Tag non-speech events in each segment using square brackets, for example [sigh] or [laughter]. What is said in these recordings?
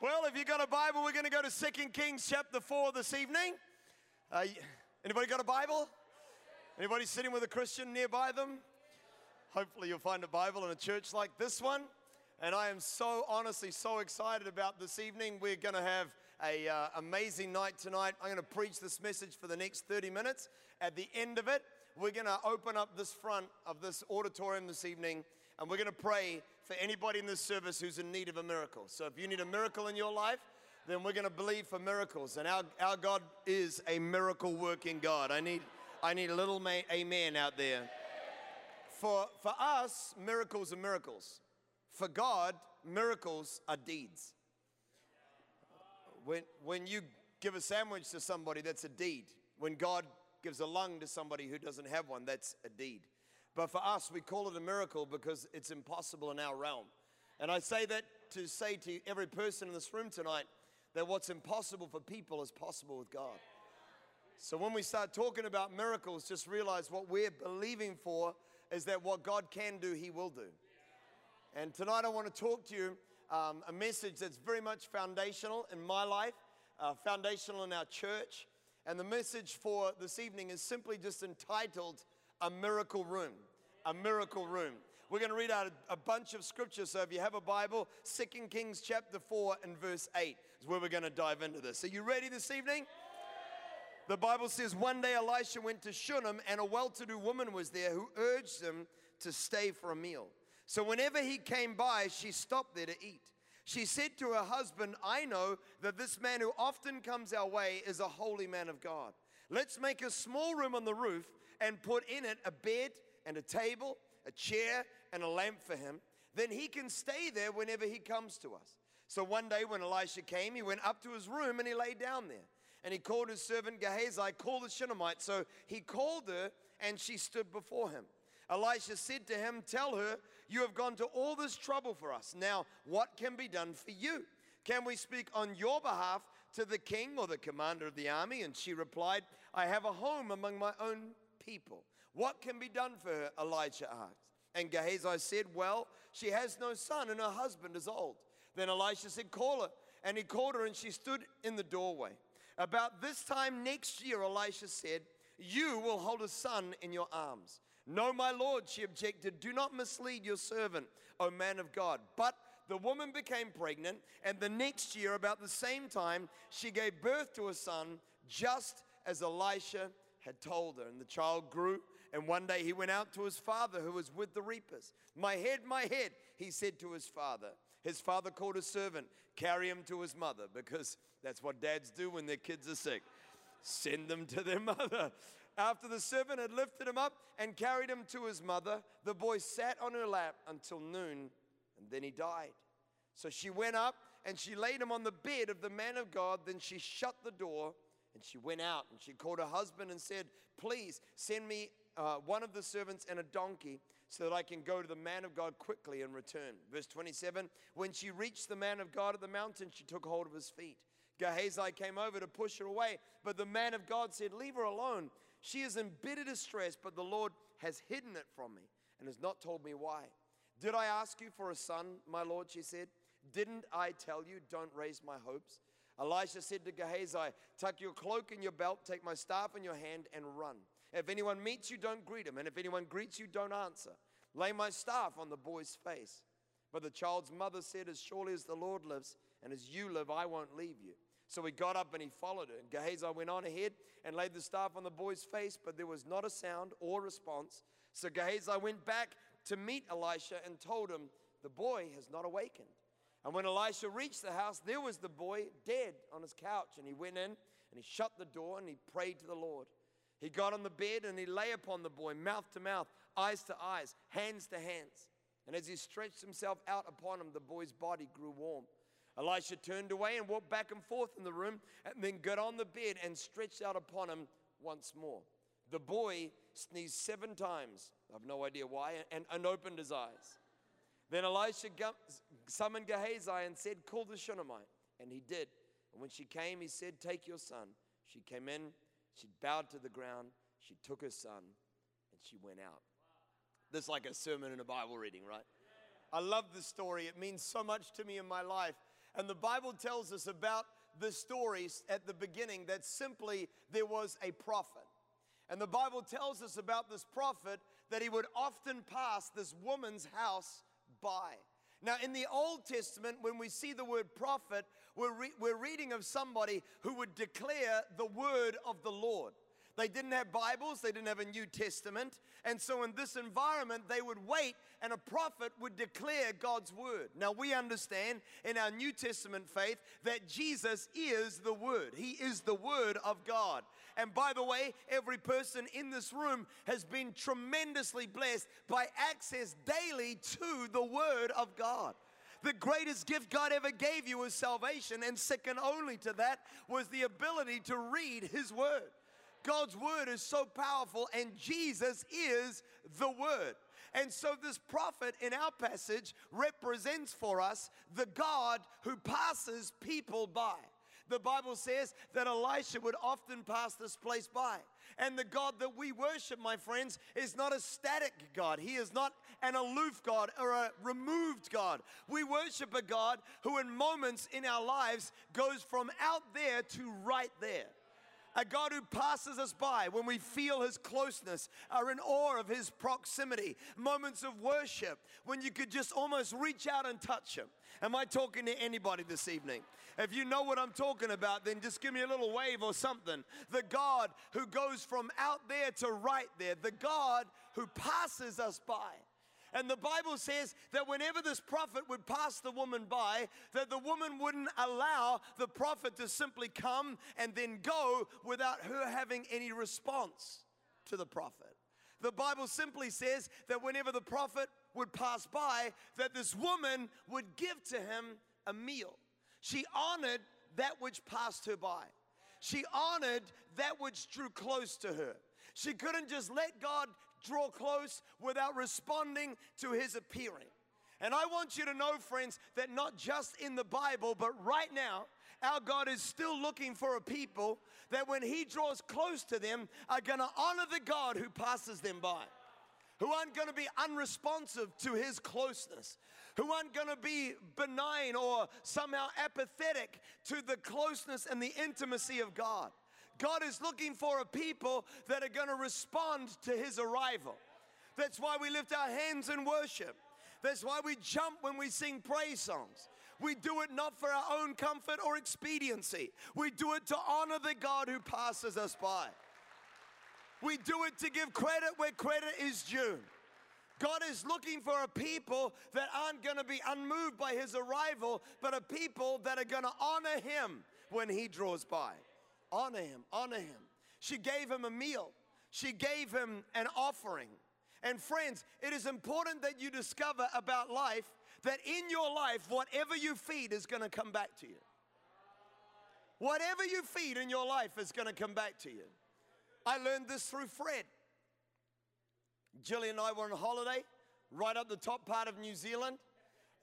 Well, if you've got a Bible, we're going to go to 2 Kings chapter 4 this evening. Uh, anybody got a Bible? Anybody sitting with a Christian nearby them? Hopefully, you'll find a Bible in a church like this one. And I am so honestly so excited about this evening. We're going to have a uh, amazing night tonight. I'm going to preach this message for the next 30 minutes. At the end of it, we're going to open up this front of this auditorium this evening and we're going to pray for anybody in this service who's in need of a miracle. So if you need a miracle in your life, then we're going to believe for miracles. And our, our God is a miracle working God. I need, I need a little amen out there. For, for us, miracles are miracles. For God, miracles are deeds. When, when you give a sandwich to somebody, that's a deed. When God gives a lung to somebody who doesn't have one, that's a deed. But for us, we call it a miracle because it's impossible in our realm. And I say that to say to every person in this room tonight that what's impossible for people is possible with God. So when we start talking about miracles, just realize what we're believing for is that what God can do, He will do. And tonight I want to talk to you um, a message that's very much foundational in my life, uh, foundational in our church. And the message for this evening is simply just entitled A Miracle Room a miracle room. We're going to read out a, a bunch of scriptures. So if you have a Bible, 2 Kings chapter 4 and verse 8 is where we're going to dive into this. Are you ready this evening? The Bible says one day Elisha went to Shunem and a well to do woman was there who urged him to stay for a meal. So whenever he came by, she stopped there to eat. She said to her husband, I know that this man who often comes our way is a holy man of God. Let's make a small room on the roof and put in it a bed and a table, a chair, and a lamp for him. Then he can stay there whenever he comes to us. So one day when Elisha came, he went up to his room and he lay down there. And he called his servant Gehazi, call the Shunammite. So he called her and she stood before him. Elisha said to him, Tell her, you have gone to all this trouble for us. Now, what can be done for you? Can we speak on your behalf to the king or the commander of the army? And she replied, I have a home among my own people what can be done for her? Elijah asked. And Gehazi said, Well, she has no son and her husband is old. Then Elisha said, Call her. And he called her and she stood in the doorway. About this time next year, Elisha said, You will hold a son in your arms. No, my Lord, she objected, do not mislead your servant, O man of God. But the woman became pregnant, and the next year, about the same time, she gave birth to a son, just as Elisha had told her. And the child grew and one day he went out to his father who was with the reapers. My head, my head, he said to his father. His father called a servant, carry him to his mother, because that's what dads do when their kids are sick. Send them to their [laughs] mother. After the servant had lifted him up and carried him to his mother, the boy sat on her lap until noon, and then he died. So she went up and she laid him on the bed of the man of God. Then she shut the door and she went out and she called her husband and said, Please send me uh, one of the servants and a donkey so that I can go to the man of God quickly and return. Verse 27 When she reached the man of God at the mountain, she took hold of his feet. Gehazi came over to push her away, but the man of God said, Leave her alone. She is in bitter distress, but the Lord has hidden it from me and has not told me why. Did I ask you for a son, my Lord? She said. Didn't I tell you, don't raise my hopes? Elisha said to Gehazi, Tuck your cloak in your belt, take my staff in your hand, and run. If anyone meets you, don't greet him. And if anyone greets you, don't answer. Lay my staff on the boy's face. But the child's mother said, As surely as the Lord lives and as you live, I won't leave you. So he got up and he followed her. And Gehazi went on ahead and laid the staff on the boy's face, but there was not a sound or response. So Gehazi went back to meet Elisha and told him, The boy has not awakened. And when Elisha reached the house, there was the boy dead on his couch. And he went in and he shut the door and he prayed to the Lord. He got on the bed and he lay upon the boy, mouth to mouth, eyes to eyes, hands to hands. And as he stretched himself out upon him, the boy's body grew warm. Elisha turned away and walked back and forth in the room, and then got on the bed and stretched out upon him once more. The boy sneezed seven times, I have no idea why, and, and opened his eyes. Then Elisha summoned Gehazi and said, Call the Shunammite. And he did. And when she came, he said, Take your son. She came in she bowed to the ground, she took her son, and she went out. This is like a sermon and a Bible reading, right? I love this story. It means so much to me in my life. And the Bible tells us about the stories at the beginning that simply there was a prophet. And the Bible tells us about this prophet that he would often pass this woman's house by. Now, in the Old Testament, when we see the word prophet, we're, re- we're reading of somebody who would declare the word of the Lord. They didn't have Bibles, they didn't have a New Testament. And so, in this environment, they would wait and a prophet would declare God's word. Now, we understand in our New Testament faith that Jesus is the word, He is the word of God. And by the way, every person in this room has been tremendously blessed by access daily to the word of God. The greatest gift God ever gave you was salvation, and second only to that was the ability to read His Word. God's word is so powerful, and Jesus is the word. And so, this prophet in our passage represents for us the God who passes people by. The Bible says that Elisha would often pass this place by. And the God that we worship, my friends, is not a static God. He is not an aloof God or a removed God. We worship a God who, in moments in our lives, goes from out there to right there a God who passes us by when we feel His closeness, are in awe of His proximity, moments of worship when you could just almost reach out and touch Him. Am I talking to anybody this evening? If you know what I'm talking about, then just give me a little wave or something. The God who goes from out there to right there, the God who passes us by. And the Bible says that whenever this prophet would pass the woman by, that the woman wouldn't allow the prophet to simply come and then go without her having any response to the prophet. The Bible simply says that whenever the prophet would pass by, that this woman would give to him a meal. She honored that which passed her by. She honored that which drew close to her. She couldn't just let God draw close without responding to his appearing. And I want you to know, friends, that not just in the Bible, but right now, our God is still looking for a people that when He draws close to them are going to honor the God who passes them by, who aren't going to be unresponsive to His closeness, who aren't going to be benign or somehow apathetic to the closeness and the intimacy of God. God is looking for a people that are going to respond to his arrival. That's why we lift our hands in worship. That's why we jump when we sing praise songs. We do it not for our own comfort or expediency. We do it to honor the God who passes us by. We do it to give credit where credit is due. God is looking for a people that aren't going to be unmoved by his arrival, but a people that are going to honor him when he draws by. Honor him, honor him. She gave him a meal, she gave him an offering. And friends, it is important that you discover about life that in your life, whatever you feed is going to come back to you. Whatever you feed in your life is going to come back to you. I learned this through Fred. Jillian and I were on holiday right up the top part of New Zealand.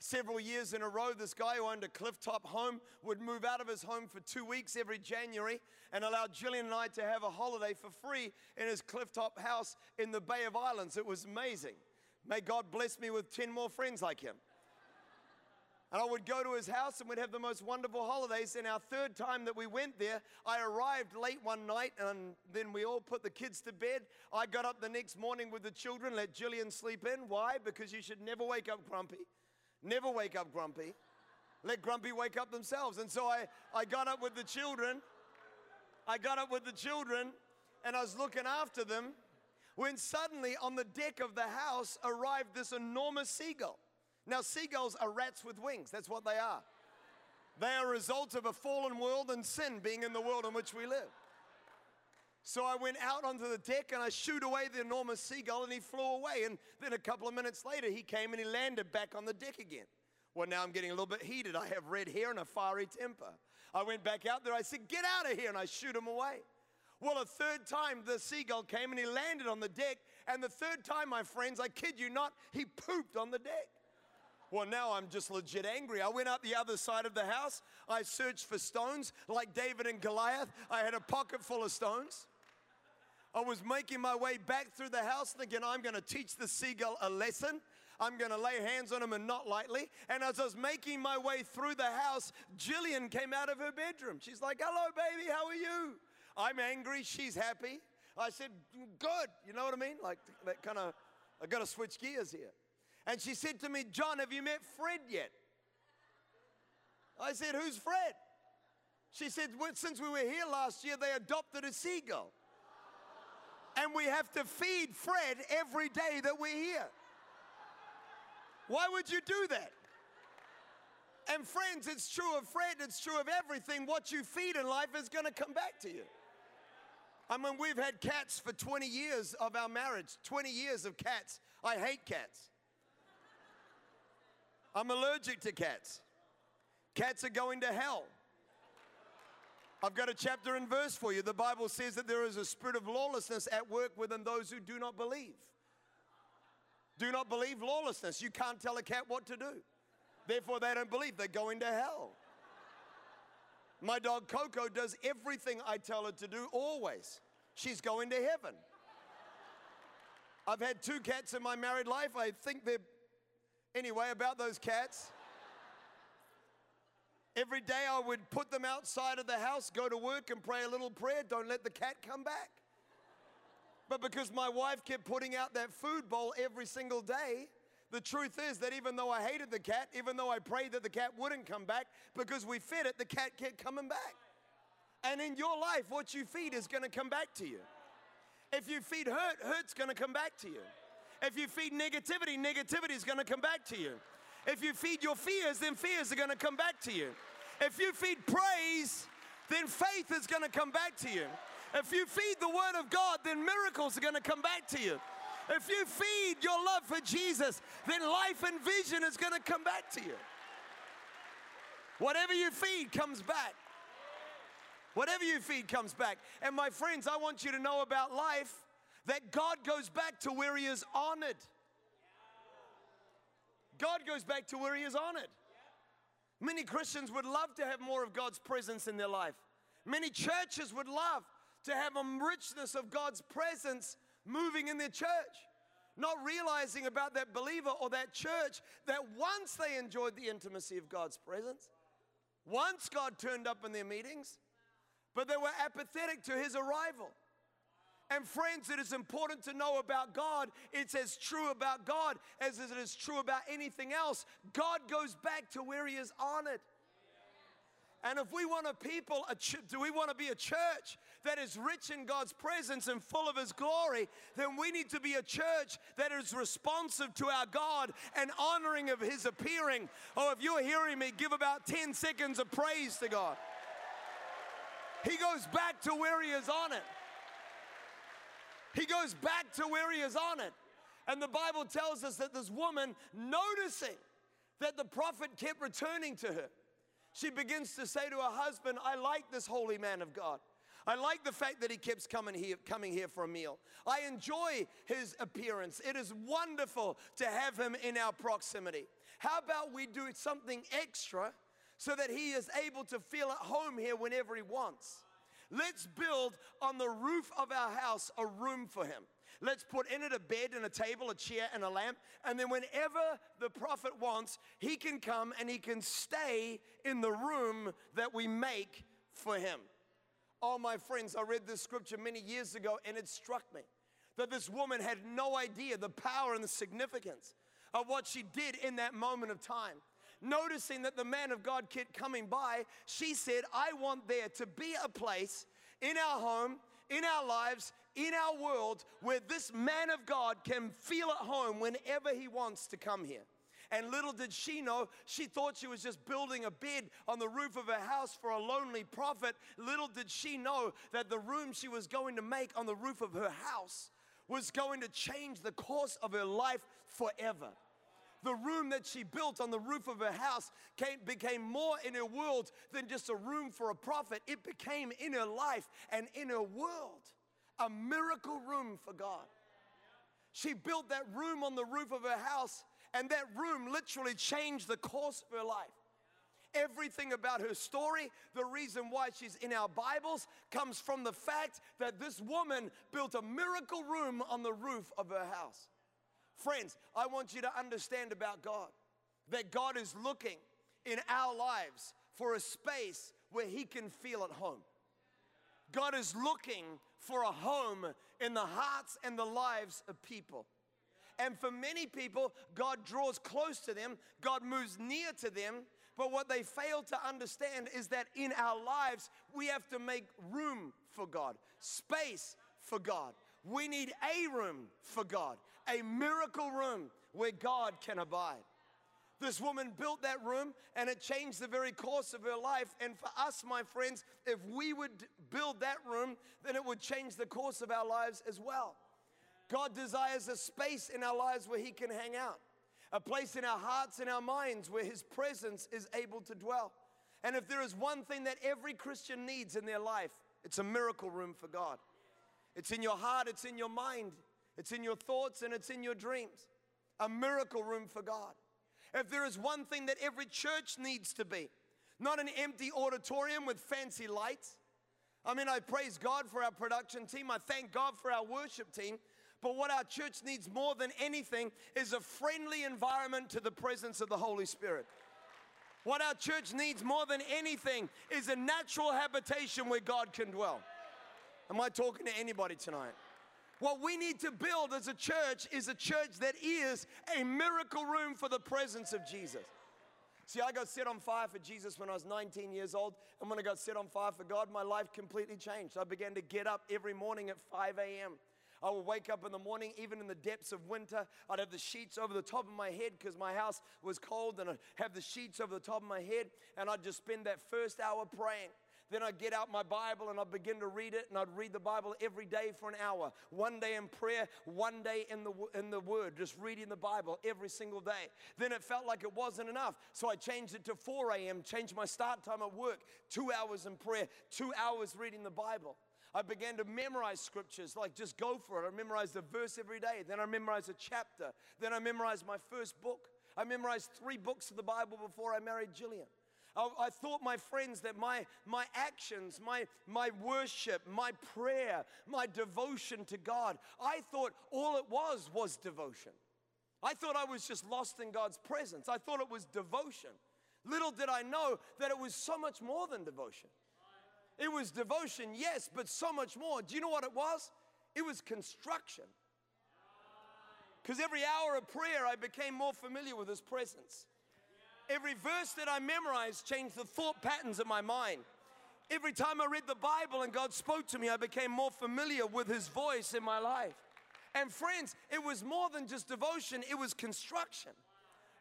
Several years in a row, this guy who owned a clifftop home would move out of his home for two weeks every January and allow Jillian and I to have a holiday for free in his clifftop house in the Bay of Islands. It was amazing. May God bless me with 10 more friends like him. And I would go to his house and we'd have the most wonderful holidays. And our third time that we went there, I arrived late one night and then we all put the kids to bed. I got up the next morning with the children, let Jillian sleep in. Why? Because you should never wake up grumpy. Never wake up grumpy. Let grumpy wake up themselves. And so I, I got up with the children. I got up with the children and I was looking after them when suddenly on the deck of the house arrived this enormous seagull. Now, seagulls are rats with wings. That's what they are. They are a result of a fallen world and sin being in the world in which we live. So I went out onto the deck and I shoot away the enormous seagull and he flew away. And then a couple of minutes later, he came and he landed back on the deck again. Well, now I'm getting a little bit heated. I have red hair and a fiery temper. I went back out there. I said, Get out of here. And I shoot him away. Well, a third time, the seagull came and he landed on the deck. And the third time, my friends, I kid you not, he pooped on the deck. Well, now I'm just legit angry. I went out the other side of the house. I searched for stones like David and Goliath. I had a pocket full of stones. I was making my way back through the house thinking I'm going to teach the seagull a lesson. I'm going to lay hands on him and not lightly. And as I was making my way through the house, Jillian came out of her bedroom. She's like, Hello, baby, how are you? I'm angry. She's happy. I said, Good. You know what I mean? Like that kind of, I got to switch gears here. And she said to me, John, have you met Fred yet? I said, Who's Fred? She said, Since we were here last year, they adopted a seagull. And we have to feed Fred every day that we're here. Why would you do that? And friends, it's true of Fred, it's true of everything. What you feed in life is going to come back to you. I mean, we've had cats for 20 years of our marriage, 20 years of cats. I hate cats. I'm allergic to cats. Cats are going to hell. I've got a chapter and verse for you. The Bible says that there is a spirit of lawlessness at work within those who do not believe. Do not believe lawlessness. You can't tell a cat what to do. Therefore, they don't believe. They're going to hell. My dog Coco does everything I tell her to do always. She's going to heaven. I've had two cats in my married life. I think they're. Anyway, about those cats. Every day I would put them outside of the house, go to work and pray a little prayer. Don't let the cat come back. But because my wife kept putting out that food bowl every single day, the truth is that even though I hated the cat, even though I prayed that the cat wouldn't come back, because we fed it, the cat kept coming back. And in your life, what you feed is gonna come back to you. If you feed hurt, hurt's gonna come back to you. If you feed negativity, negativity is gonna come back to you. If you feed your fears, then fears are gonna come back to you. If you feed praise, then faith is gonna come back to you. If you feed the Word of God, then miracles are going to come back to you. If you feed your love for Jesus, then life and vision is going to come back to you. Whatever you feed comes back. Whatever you feed comes back. And my friends, I want you to know about life that God goes back to where He is honored. God goes back to where He is honored. Many Christians would love to have more of God's presence in their life. Many churches would love to have a richness of God's presence moving in their church. Not realizing about that believer or that church that once they enjoyed the intimacy of God's presence, once God turned up in their meetings, but they were apathetic to his arrival. And friends, it is important to know about God. It's as true about God as it is true about anything else. God goes back to where he is honored. And if we want a people, a ch- do we want to be a church that is rich in God's presence and full of His glory, then we need to be a church that is responsive to our God and honoring of His appearing. Oh, if you're hearing me, give about 10 seconds of praise to God. He goes back to where He is on it. He goes back to where He is on it. And the Bible tells us that this woman, noticing that the prophet kept returning to her, she begins to say to her husband, I like this holy man of God. I like the fact that he keeps coming here, coming here for a meal. I enjoy his appearance. It is wonderful to have him in our proximity. How about we do something extra so that he is able to feel at home here whenever he wants? Let's build on the roof of our house a room for him. Let's put in it a bed and a table, a chair and a lamp. And then whenever the prophet wants, he can come and he can stay in the room that we make for him. Oh, my friends, I read this scripture many years ago and it struck me that this woman had no idea the power and the significance of what she did in that moment of time. Noticing that the man of God kept coming by, she said, I want there to be a place in our home, in our lives, in our world where this man of God can feel at home whenever he wants to come here. And little did she know, she thought she was just building a bed on the roof of her house for a lonely prophet. Little did she know that the room she was going to make on the roof of her house was going to change the course of her life forever the room that she built on the roof of her house came, became more in her world than just a room for a prophet. It became in her life and in her world a miracle room for God. She built that room on the roof of her house, and that room literally changed the course of her life. Everything about her story, the reason why she's in our Bibles, comes from the fact that this woman built a miracle room on the roof of her house. Friends, I want you to understand about God that God is looking in our lives for a space where He can feel at home. God is looking for a home in the hearts and the lives of people. And for many people, God draws close to them, God moves near to them. But what they fail to understand is that in our lives, we have to make room for God, space for God. We need a room for God, a miracle room where God can abide. This woman built that room and it changed the very course of her life. And for us, my friends, if we would build that room, then it would change the course of our lives as well. God desires a space in our lives where He can hang out, a place in our hearts and our minds where His presence is able to dwell. And if there is one thing that every Christian needs in their life, it's a miracle room for God. It's in your heart, it's in your mind, it's in your thoughts, and it's in your dreams. A miracle room for God. If there is one thing that every church needs to be, not an empty auditorium with fancy lights. I mean, I praise God for our production team, I thank God for our worship team. But what our church needs more than anything is a friendly environment to the presence of the Holy Spirit. What our church needs more than anything is a natural habitation where God can dwell. Am I talking to anybody tonight? What we need to build as a church is a church that is a miracle room for the presence of Jesus. See, I got set on fire for Jesus when I was 19 years old, and when I got set on fire for God, my life completely changed. I began to get up every morning at 5 a.m. I would wake up in the morning, even in the depths of winter. I'd have the sheets over the top of my head because my house was cold, and I'd have the sheets over the top of my head, and I'd just spend that first hour praying. Then I'd get out my Bible and I'd begin to read it, and I'd read the Bible every day for an hour. One day in prayer, one day in the, in the Word, just reading the Bible every single day. Then it felt like it wasn't enough, so I changed it to 4 a.m., changed my start time at work, two hours in prayer, two hours reading the Bible. I began to memorize scriptures, like just go for it. I memorized a verse every day. Then I memorized a chapter. Then I memorized my first book. I memorized three books of the Bible before I married Jillian. I, I, thought, my friends, that my, my actions, my, my worship, my prayer, my devotion to God, I thought all it was was devotion. I thought I was just lost in God's presence. I thought it was devotion. Little did I know that it was so much more than devotion. It was devotion, yes, but so much more. Do you know what it was? It was construction. Because every hour of prayer, I became more familiar with His presence. Every verse that I memorized changed the thought patterns of my mind. Every time I read the Bible and God spoke to me, I became more familiar with His voice in my life. And friends, it was more than just devotion, it was construction.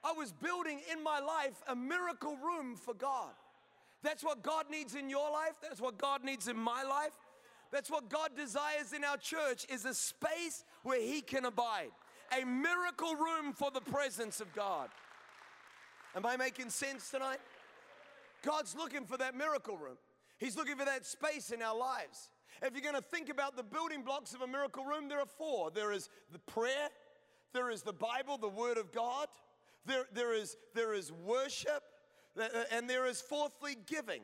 I was building in my life a miracle room for God. That's what God needs in your life. That's what God needs in my life. That's what God desires in our church is a space where he can abide. A miracle room for the presence of God. Am I making sense tonight? God's looking for that miracle room. He's looking for that space in our lives. If you're going to think about the building blocks of a miracle room, there are four. There is the prayer, there is the Bible, the Word of God, there, there, is, there is worship, uh, and there is fourthly, giving.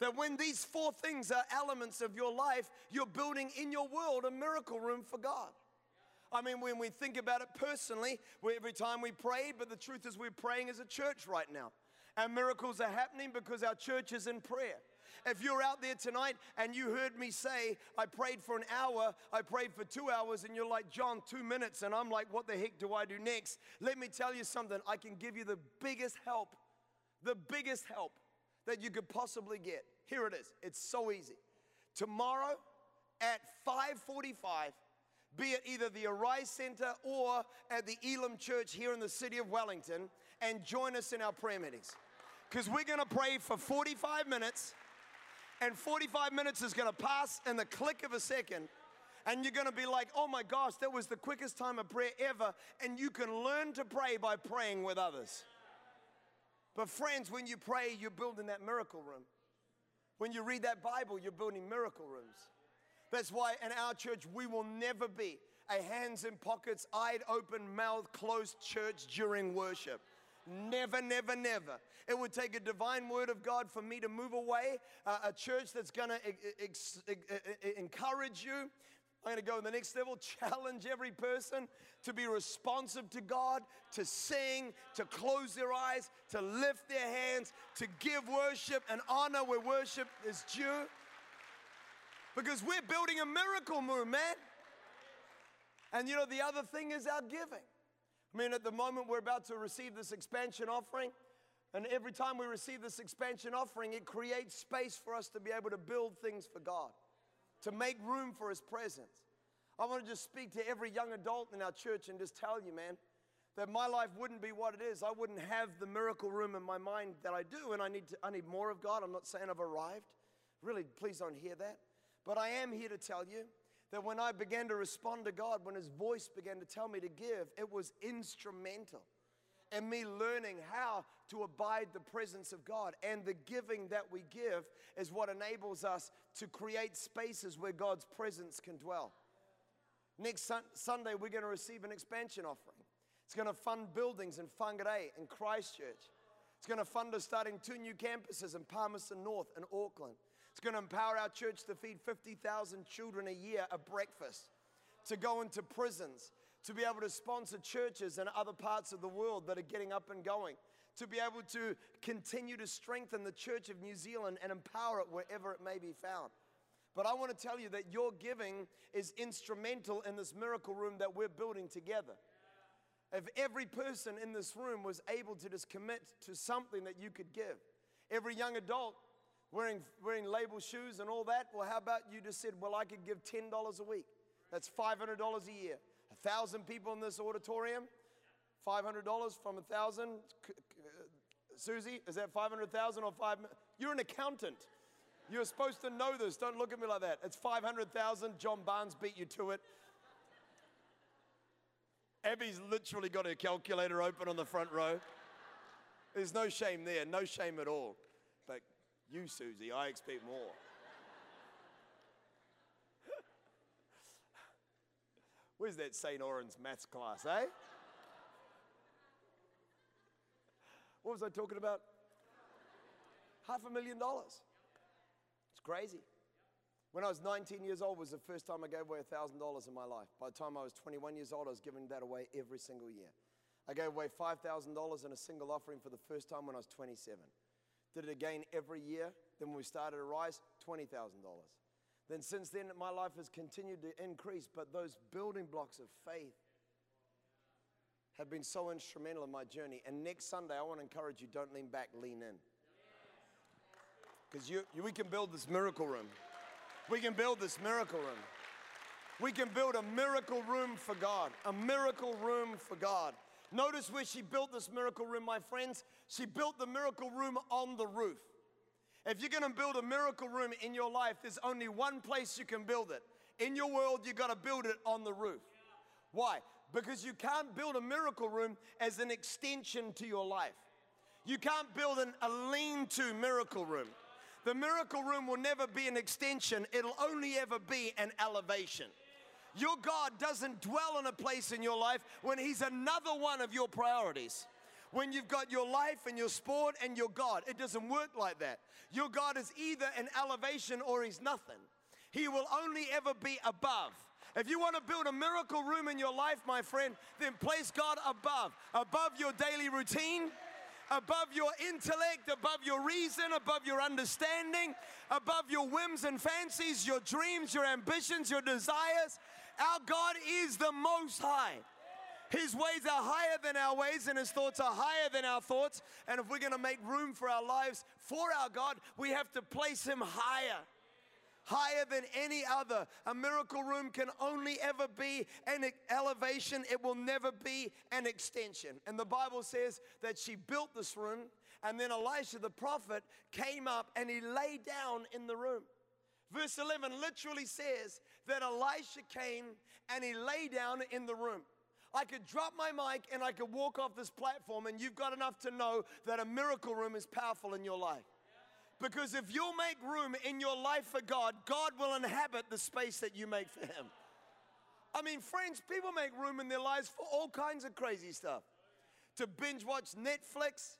That when these four things are elements of your life, you're building in your world a miracle room for God. I mean, when we think about it personally, every time we pray, but the truth is we're praying as a church right now. And miracles are happening because our church is in prayer. If you're out there tonight and you heard me say, I prayed for an hour, I prayed for two hours, and you're like, John, two minutes, and I'm like, what the heck do I do next? Let me tell you something. I can give you the biggest help the biggest help that you could possibly get. Here it is. It's so easy. Tomorrow at 5:45 be at either the Arise Center or at the Elam Church here in the city of Wellington and join us in our prayer meetings. Because we're going to pray for 45 minutes, and 45 minutes is going to pass in the click of a second. And you're going to be like, oh my gosh, that was the quickest time of prayer ever. And you can learn to pray by praying with others. But, friends, when you pray, you're building that miracle room. When you read that Bible, you're building miracle rooms. That's why in our church, we will never be a hands in pockets, eyed open, mouth closed church during worship. Never, never, never. It would take a divine word of God for me to move away, uh, a church that's gonna ex- ex- encourage you, I'm going to go to the next level, [laughs] challenge every person to be responsive to God, to sing, to close their eyes, to lift their hands, to give worship and honor where worship is due. Because we're building a miracle room, man. And you know, the other thing is our giving. I mean, at the moment, we're about to receive this expansion offering. And every time we receive this expansion offering, it creates space for us to be able to build things for God to make room for His presence. I want to just speak to every young adult in our church and just tell you, man, that my life wouldn't be what it is. I wouldn't have the miracle room in my mind that I do, and I need, to, I need more of God. I'm not saying I've arrived. Really, please don't hear that. But I am here to tell you that when I began to respond to God, when His voice began to tell me to give, it was instrumental in me learning how to abide the presence of God. And the giving that we give is what enables us to create spaces where God's presence can dwell. Next sun- Sunday, we're going to receive an expansion offering. It's going to fund buildings in Whangarei and Christchurch. It's going to fund us starting two new campuses in Palmerston North and Auckland. It's going to empower our church to feed 50,000 children a year a breakfast, to go into prisons, to be able to sponsor churches in other parts of the world that are getting up and going, to be able to continue to strengthen the Church of New Zealand and empower it wherever it may be found. But I want to tell you that your giving is instrumental in this miracle room that we're building together. If every person in this room was able to just commit to something that you could give, every young adult wearing, wearing label shoes and all that, well, how about you just said, well, I could give $10 a week? That's $500 a year. A thousand people in this auditorium, $500 from a thousand. Uh, Susie, is that 500,000 or five? You're an accountant. You're supposed to know this. Don't look at me like that. It's 500,000. John Barnes beat you to it. Abby's literally got her calculator open on the front row. There's no shame there, no shame at all. You, Susie, I expect more. [laughs] Where's that St. Oran's maths class, eh? What was I talking about? Half a million dollars. It's crazy. When I was 19 years old was the first time I gave away $1,000 in my life. By the time I was 21 years old, I was giving that away every single year. I gave away $5,000 in a single offering for the first time when I was 27. Did it again every year. Then when we started to rise, $20,000 then since then my life has continued to increase. But those building blocks of faith have been so instrumental in my journey. And next Sunday, I want to encourage you don't lean back, lean in. Because you, you, we can build this miracle room. We can build this miracle room. We can build a miracle room for God, a miracle room for God. Notice where she built this miracle room, my friends. She built the miracle room on the roof. If you're to build a miracle room in your life, there's only one place you can build it. In your world, you got to build it on the roof. Why? Because you can't build a miracle room as an extension to your life. You can't build an, a lean to miracle room. The miracle room will never be an extension, it'll only ever be an elevation. Your God doesn't dwell in a place in your life when He's another one of your priorities when you've got your life and your sport and your God. It doesn't work like that. Your God is either an elevation or he's nothing. He will only ever be above. If you want to build a miracle room in your life, my friend, then place God above, above your daily routine, above your intellect, above your reason, above your understanding, above your whims and fancies, your dreams, your ambitions, your desires. Our God is the most high. His ways are higher than our ways, and His thoughts are higher than our thoughts. And if we're going to make room for our lives for our God, we have to place Him higher. Higher than any other. A miracle room can only ever be an elevation, it will never be an extension. And the Bible says that she built this room, and then Elisha the prophet came up and he lay down in the room. Verse 11 literally says that Elisha came and he lay down in the room. I could drop my mic and I could walk off this platform, and you've got enough to know that a miracle room is powerful in your life. Because if you'll make room in your life for God, God will inhabit the space that you make for Him. I mean, friends, people make room in their lives for all kinds of crazy stuff to binge watch Netflix,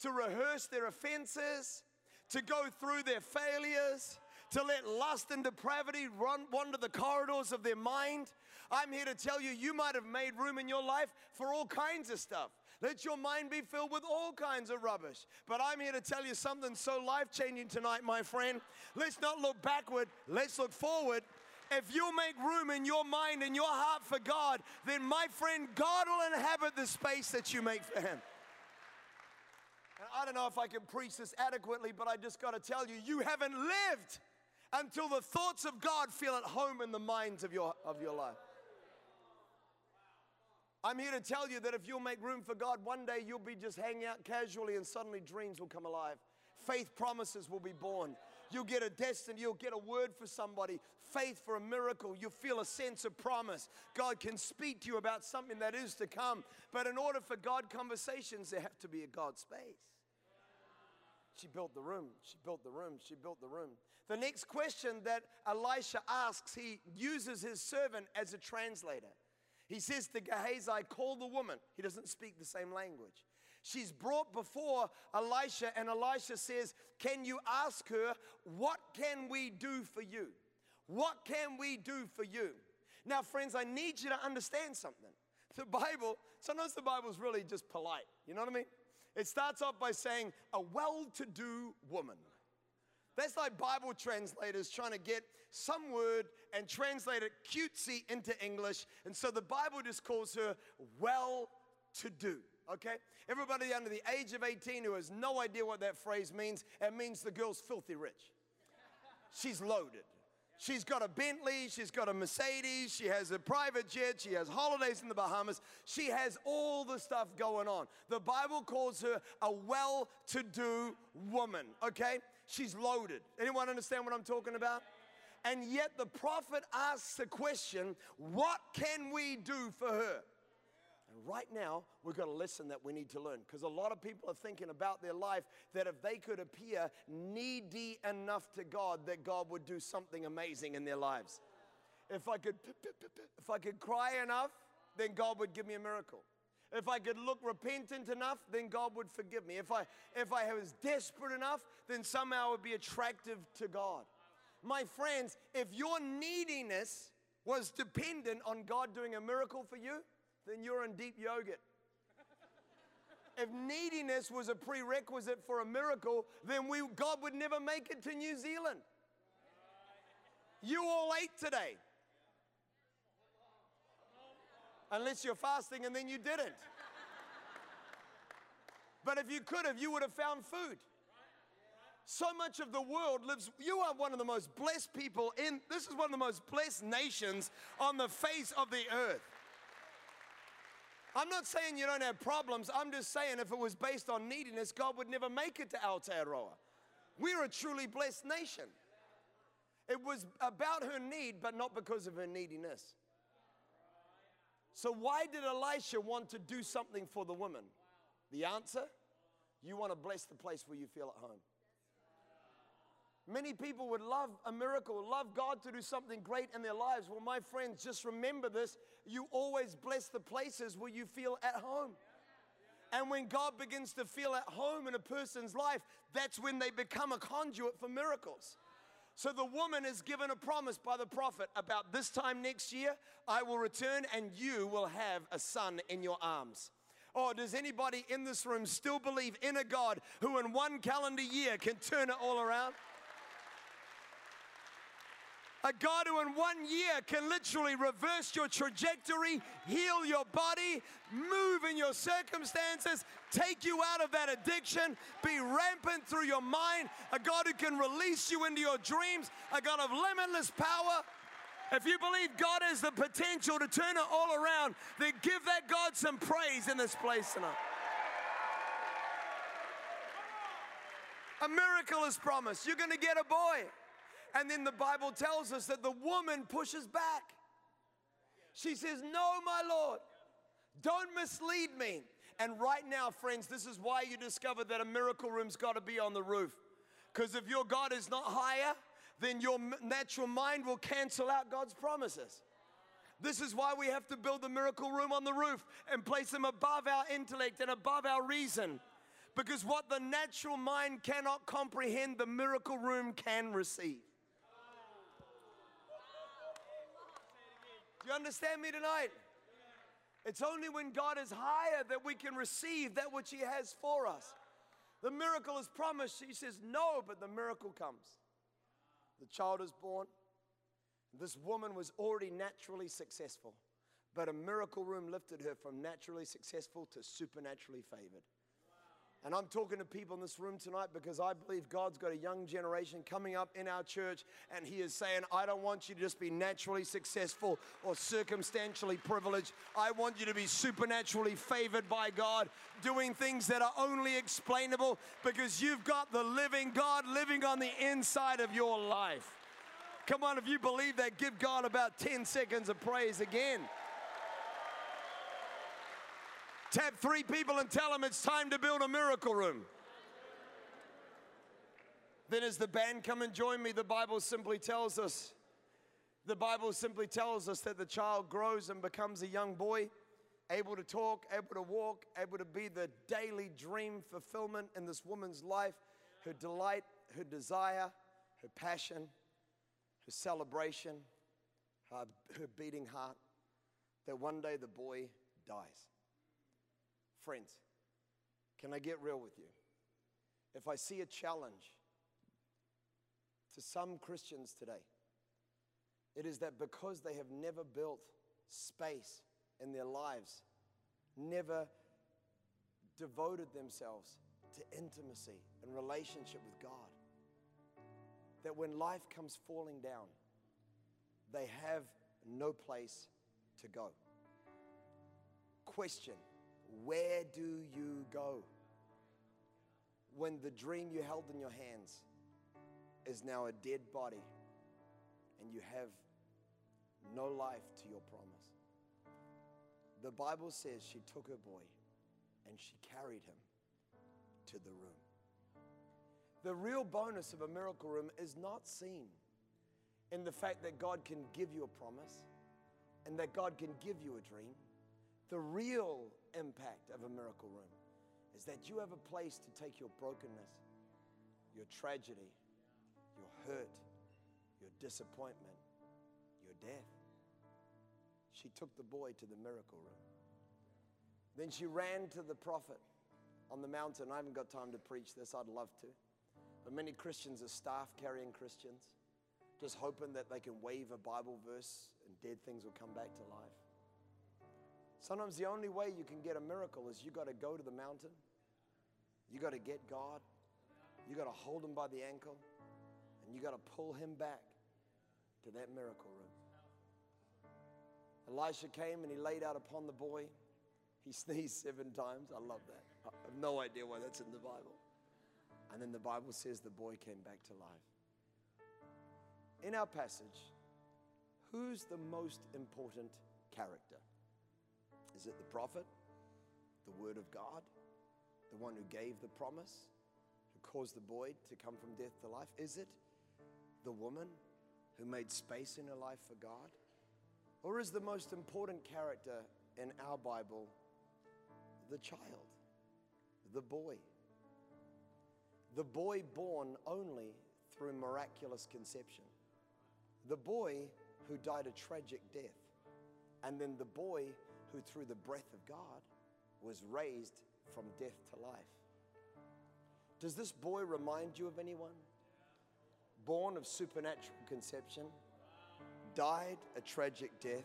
to rehearse their offenses, to go through their failures, to let lust and depravity run wander the corridors of their mind. I'm here to tell you, you might have made room in your life for all kinds of stuff. Let your mind be filled with all kinds of rubbish. But I'm here to tell you something so life changing tonight, my friend. Let's not look backward, let's look forward. If you make room in your mind and your heart for God, then my friend, God will inhabit the space that you make for Him. And I don't know if I can preach this adequately, but I just got to tell you, you haven't lived until the thoughts of God feel at home in the minds of your, of your life. I'm here to tell you that if you'll make room for God, one day you'll be just hanging out casually and suddenly dreams will come alive. Faith promises will be born. You'll get a destiny, you'll get a word for somebody, faith for a miracle. You'll feel a sense of promise. God can speak to you about something that is to come. But in order for God conversations, there have to be a God space. She built the room, she built the room, she built the room. The next question that Elisha asks, he uses his servant as a translator. He says to Gehazi, Call the woman. He doesn't speak the same language. She's brought before Elisha, and Elisha says, Can you ask her, What can we do for you? What can we do for you? Now, friends, I need you to understand something. The Bible, sometimes the Bible's really just polite. You know what I mean? It starts off by saying, A well to do woman. That's like Bible translators trying to get some word and translate it cutesy into English. And so the Bible just calls her well to do. Okay? Everybody under the age of 18 who has no idea what that phrase means, it means the girl's filthy rich. She's loaded. She's got a Bentley, she's got a Mercedes, she has a private jet, she has holidays in the Bahamas. She has all the stuff going on. The Bible calls her a well to do woman, okay? She's loaded. Anyone understand what I'm talking about? And yet the prophet asks the question, What can we do for her? And right now, we've got a lesson that we need to learn because a lot of people are thinking about their life that if they could appear needy enough to God, that God would do something amazing in their lives. If I could, if I could cry enough, then God would give me a miracle. If I could look repentant enough, then God would forgive me. If I, if I was desperate enough, then somehow I would be attractive to God. My friends, if your neediness was dependent on God doing a miracle for you, then you're in deep yogurt. if neediness was a prerequisite for a miracle, then we, God would never make it to New Zealand. You all ate today. Unless you're fasting and then you didn't. But if you could have, you would have found food. So much of the world lives, you are one of the most blessed people in, this is one of the most blessed nations on the face of the earth. I'm not saying you don't have problems. I'm just saying if it was based on neediness, God would never make it to Aotearoa. We're a truly blessed nation. It was about her need, but not because of her neediness. So, why did Elisha want to do something for the woman? The answer you want to bless the place where you feel at home. Many people would love a miracle, love God to do something great in their lives. Well, my friends, just remember this you always bless the places where you feel at home. And when God begins to feel at home in a person's life, that's when they become a conduit for miracles. So the woman is given a promise by the prophet about this time next year, I will return and you will have a son in your arms. Oh, does anybody in this room still believe in a God who in one calendar year can turn it all around? A God who in one year can literally reverse your trajectory, heal your body, move in your circumstances, take you out of that addiction, be rampant through your mind. A God who can release you into your dreams, a God of limitless power. If you believe God has the potential to turn it all around, then give that God some praise in this place tonight. A miracle is promised. You're going to get a boy. And then the Bible tells us that the woman pushes back. She says, No, my Lord, don't mislead me. And right now, friends, this is why you discover that a miracle room's got to be on the roof. Because if your God is not higher, then your natural mind will cancel out God's promises. This is why we have to build the miracle room on the roof and place them above our intellect and above our reason. Because what the natural mind cannot comprehend, the miracle room can receive. Do you understand me tonight? It's only when God is higher that we can receive that which He has for us. The miracle is promised. He says, No, but the miracle comes. The child is born. This woman was already naturally successful, but a miracle room lifted her from naturally successful to supernaturally favored. And I'm talking to people in this room tonight because I believe God's got a young generation coming up in our church, and He is saying, I don't want you to just be naturally successful or circumstantially privileged. I want you to be supernaturally favored by God, doing things that are only explainable because you've got the living God living on the inside of your life. Come on, if you believe that, give God about 10 seconds of praise again. Tap three people and tell them it's time to build a miracle room. Then, as the band come and join me, the Bible simply tells us the Bible simply tells us that the child grows and becomes a young boy, able to talk, able to walk, able to be the daily dream fulfillment in this woman's life, her delight, her desire, her passion, her celebration, her, her beating heart, that one day the boy dies. Friends, can I get real with you? If I see a challenge to some Christians today, it is that because they have never built space in their lives, never devoted themselves to intimacy and relationship with God, that when life comes falling down, they have no place to go. Question where do you go when the dream you held in your hands is now a dead body and you have no life to your promise? The Bible says she took her boy and she carried him to the room. The real bonus of a miracle room is not seen in the fact that God can give you a promise and that God can give you a dream. The real impact of a miracle room is that you have a place to take your brokenness, your tragedy, your hurt, your disappointment, your death. She took the boy to the miracle room. Then she ran to the prophet on the mountain. I haven't got time to preach this, I'd love to. But many Christians are staff carrying Christians, just hoping that they can wave a Bible verse and dead things will come back to life. Sometimes the only way you can get a miracle is you got to go to the mountain, you got to get God, you got to hold him by the ankle, and you got to pull him back to that miracle room. Elisha came and he laid out upon the boy. He [laughs] sneezed seven times. I love that. I have no idea why that's in the Bible. And then the Bible says the boy came back to life. In our passage, who's the most important character? Is it the prophet, the word of God, the one who gave the promise, who caused the boy to come from death to life? Is it the woman who made space in her life for God? Or is the most important character in our Bible the child, the boy? The boy born only through miraculous conception. The boy who died a tragic death. And then the boy who, through the breath of God, was raised from death to life. Does this boy remind you of anyone? Born of supernatural conception, died a tragic death,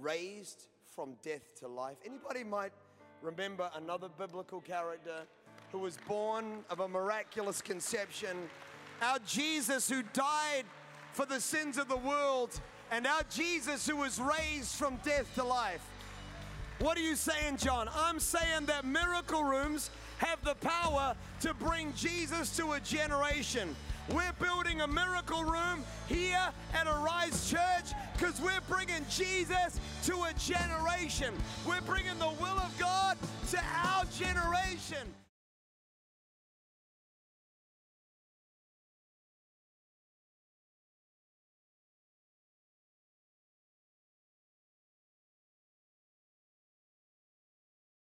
raised from death to life. Anybody might remember another biblical character who was born of a miraculous conception. Our Jesus who died for the sins of the world, and our Jesus who was raised from death to life. What are you saying, John? I'm saying that miracle rooms have the power to bring Jesus to a generation. We're building a miracle room here at Arise Church because we're bringing Jesus to a generation. We're bringing the will of God to our generation.